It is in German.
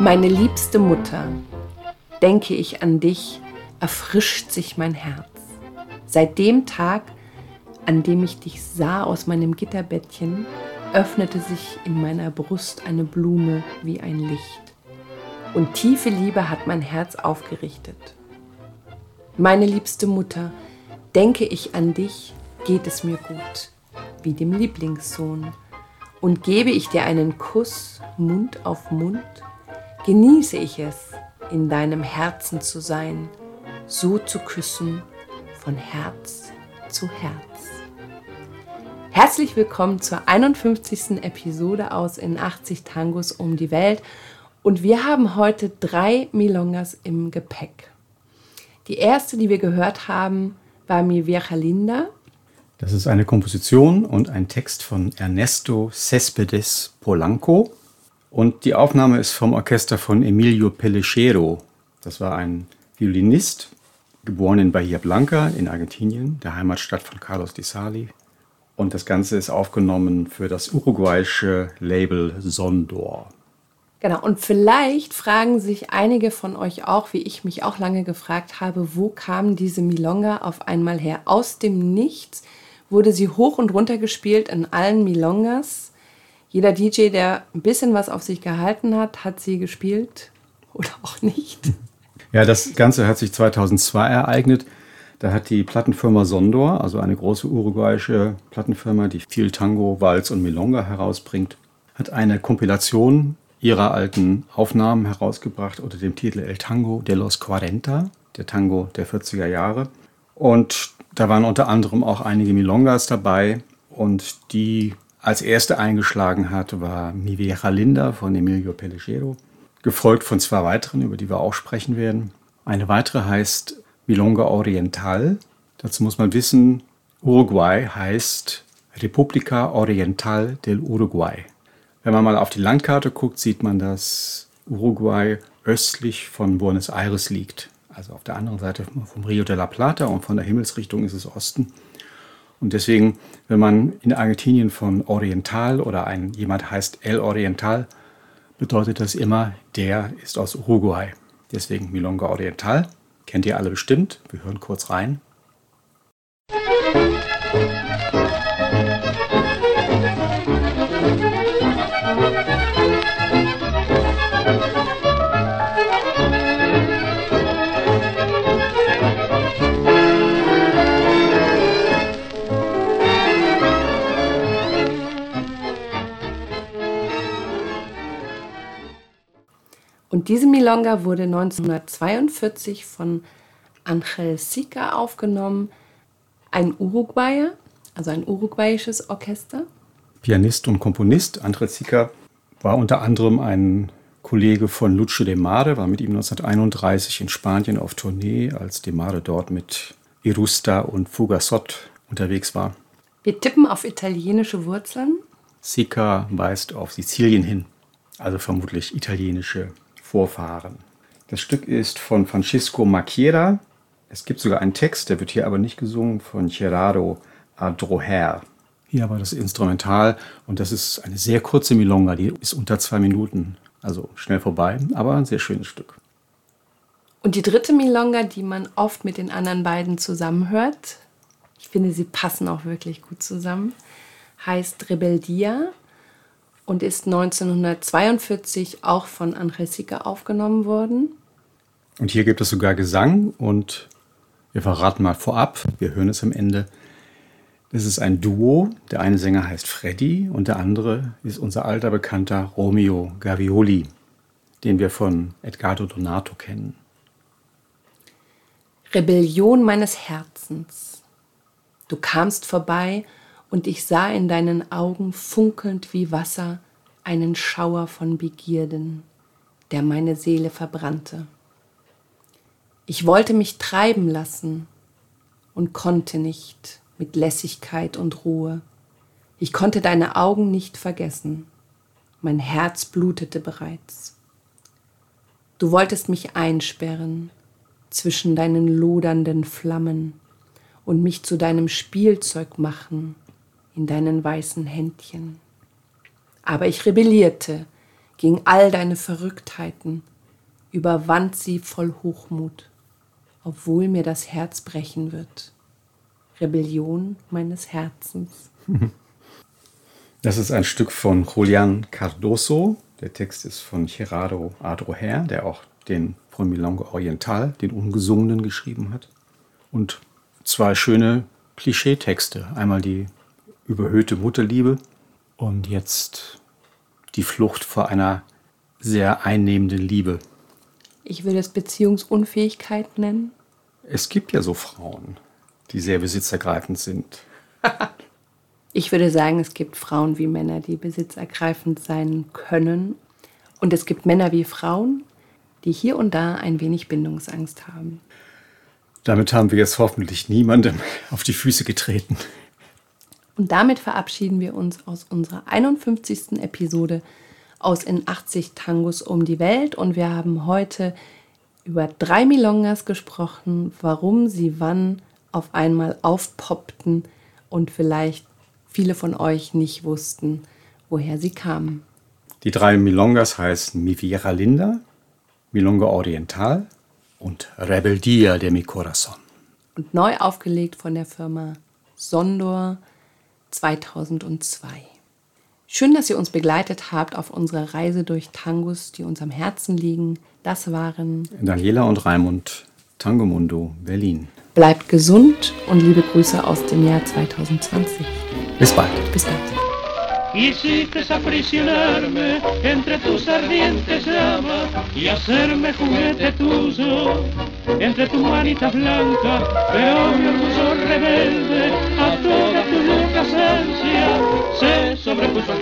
Meine liebste Mutter, denke ich an dich, erfrischt sich mein Herz. Seit dem Tag, an dem ich dich sah aus meinem Gitterbettchen, öffnete sich in meiner Brust eine Blume wie ein Licht. Und tiefe Liebe hat mein Herz aufgerichtet. Meine liebste Mutter, denke ich an dich, geht es mir gut, wie dem Lieblingssohn. Und gebe ich dir einen Kuss Mund auf Mund, genieße ich es, in deinem Herzen zu sein, so zu küssen, von Herz zu Herz. Herzlich willkommen zur 51. Episode aus In 80 Tangos um die Welt und wir haben heute drei Milongas im Gepäck. Die erste, die wir gehört haben, war Mi Vieja Linda. Das ist eine Komposition und ein Text von Ernesto Céspedes Polanco. Und die Aufnahme ist vom Orchester von Emilio Pellichero. Das war ein Violinist, geboren in Bahia Blanca in Argentinien, der Heimatstadt von Carlos Di Sali. Und das Ganze ist aufgenommen für das uruguayische Label Sondor. Genau, und vielleicht fragen sich einige von euch auch, wie ich mich auch lange gefragt habe, wo kam diese Milonga auf einmal her? Aus dem Nichts wurde sie hoch und runter gespielt in allen Milongas jeder DJ, der ein bisschen was auf sich gehalten hat, hat sie gespielt oder auch nicht. Ja, das Ganze hat sich 2002 ereignet. Da hat die Plattenfirma Sondor, also eine große uruguayische Plattenfirma, die viel Tango, Walz und Milonga herausbringt, hat eine Kompilation ihrer alten Aufnahmen herausgebracht unter dem Titel El Tango de los Cuarenta, der Tango der 40er Jahre. Und da waren unter anderem auch einige Milongas dabei und die als erste eingeschlagen hat, war Mi Linda von Emilio Pellichero, gefolgt von zwei weiteren, über die wir auch sprechen werden. Eine weitere heißt Milonga Oriental. Dazu muss man wissen, Uruguay heißt República Oriental del Uruguay. Wenn man mal auf die Landkarte guckt, sieht man, dass Uruguay östlich von Buenos Aires liegt. Also auf der anderen Seite vom Rio de la Plata und von der Himmelsrichtung ist es Osten. Und deswegen, wenn man in Argentinien von Oriental oder ein, jemand heißt El Oriental, bedeutet das immer, der ist aus Uruguay. Deswegen Milonga Oriental. Kennt ihr alle bestimmt. Wir hören kurz rein. Und diese Milonga wurde 1942 von Angel Sica aufgenommen, ein Uruguayer, also ein uruguayisches Orchester. Pianist und Komponist Angel Sica war unter anderem ein Kollege von Lucio de Mare, war mit ihm 1931 in Spanien auf Tournee, als de Mare dort mit Irusta und Fugasot unterwegs war. Wir tippen auf italienische Wurzeln. Sica weist auf Sizilien hin, also vermutlich italienische Vorfahren. Das Stück ist von Francisco Maquiera. Es gibt sogar einen Text, der wird hier aber nicht gesungen, von Gerardo Adroher. Hier war das Instrumental und das ist eine sehr kurze Milonga, die ist unter zwei Minuten, also schnell vorbei, aber ein sehr schönes Stück. Und die dritte Milonga, die man oft mit den anderen beiden zusammenhört, ich finde, sie passen auch wirklich gut zusammen, heißt Rebeldia und ist 1942 auch von Angel Sica aufgenommen worden. Und hier gibt es sogar Gesang und wir verraten mal vorab, wir hören es am Ende. Das ist ein Duo. Der eine Sänger heißt Freddy und der andere ist unser alter Bekannter Romeo Gavioli, den wir von Edgardo Donato kennen. Rebellion meines Herzens. Du kamst vorbei und ich sah in deinen Augen funkelnd wie Wasser einen Schauer von Begierden, der meine Seele verbrannte. Ich wollte mich treiben lassen und konnte nicht mit Lässigkeit und Ruhe. Ich konnte deine Augen nicht vergessen. mein Herz blutete bereits. Du wolltest mich einsperren zwischen deinen lodernden Flammen und mich zu deinem Spielzeug machen in deinen weißen Händchen. Aber ich rebellierte gegen all deine Verrücktheiten, überwand sie voll Hochmut, obwohl mir das Herz brechen wird. Rebellion meines Herzens. Das ist ein Stück von Julian Cardoso. Der Text ist von Gerardo Adroher, der auch den von Milonga Oriental, den Ungesungenen, geschrieben hat. Und zwei schöne Klischeetexte. Einmal die überhöhte Mutterliebe und jetzt die Flucht vor einer sehr einnehmenden Liebe. Ich würde es Beziehungsunfähigkeit nennen. Es gibt ja so Frauen, die sehr besitzergreifend sind. ich würde sagen, es gibt Frauen wie Männer, die besitzergreifend sein können. Und es gibt Männer wie Frauen, die hier und da ein wenig Bindungsangst haben. Damit haben wir jetzt hoffentlich niemandem auf die Füße getreten. Und damit verabschieden wir uns aus unserer 51. Episode aus in 80 Tangos um die Welt. Und wir haben heute über drei Milongas gesprochen, warum sie wann auf einmal aufpoppten und vielleicht viele von euch nicht wussten, woher sie kamen. Die drei Milongas heißen Mi Vieja Linda, Milonga Oriental und Rebeldia de mi Corazón. Und neu aufgelegt von der Firma Sondor 2002. Schön, dass ihr uns begleitet habt auf unserer Reise durch Tangos, die uns am Herzen liegen. Das waren Daniela und Raimund, Tango Mundo, Berlin. Bleibt gesund und liebe Grüße aus dem Jahr 2020. Bis bald. Bis bald. Quisiste aprisionarme entre tus ardientes llamas y hacerme juguete tuyo entre tus manitas blancas, pero mi orgullo rebelde a tu ausencia se sobrepuso al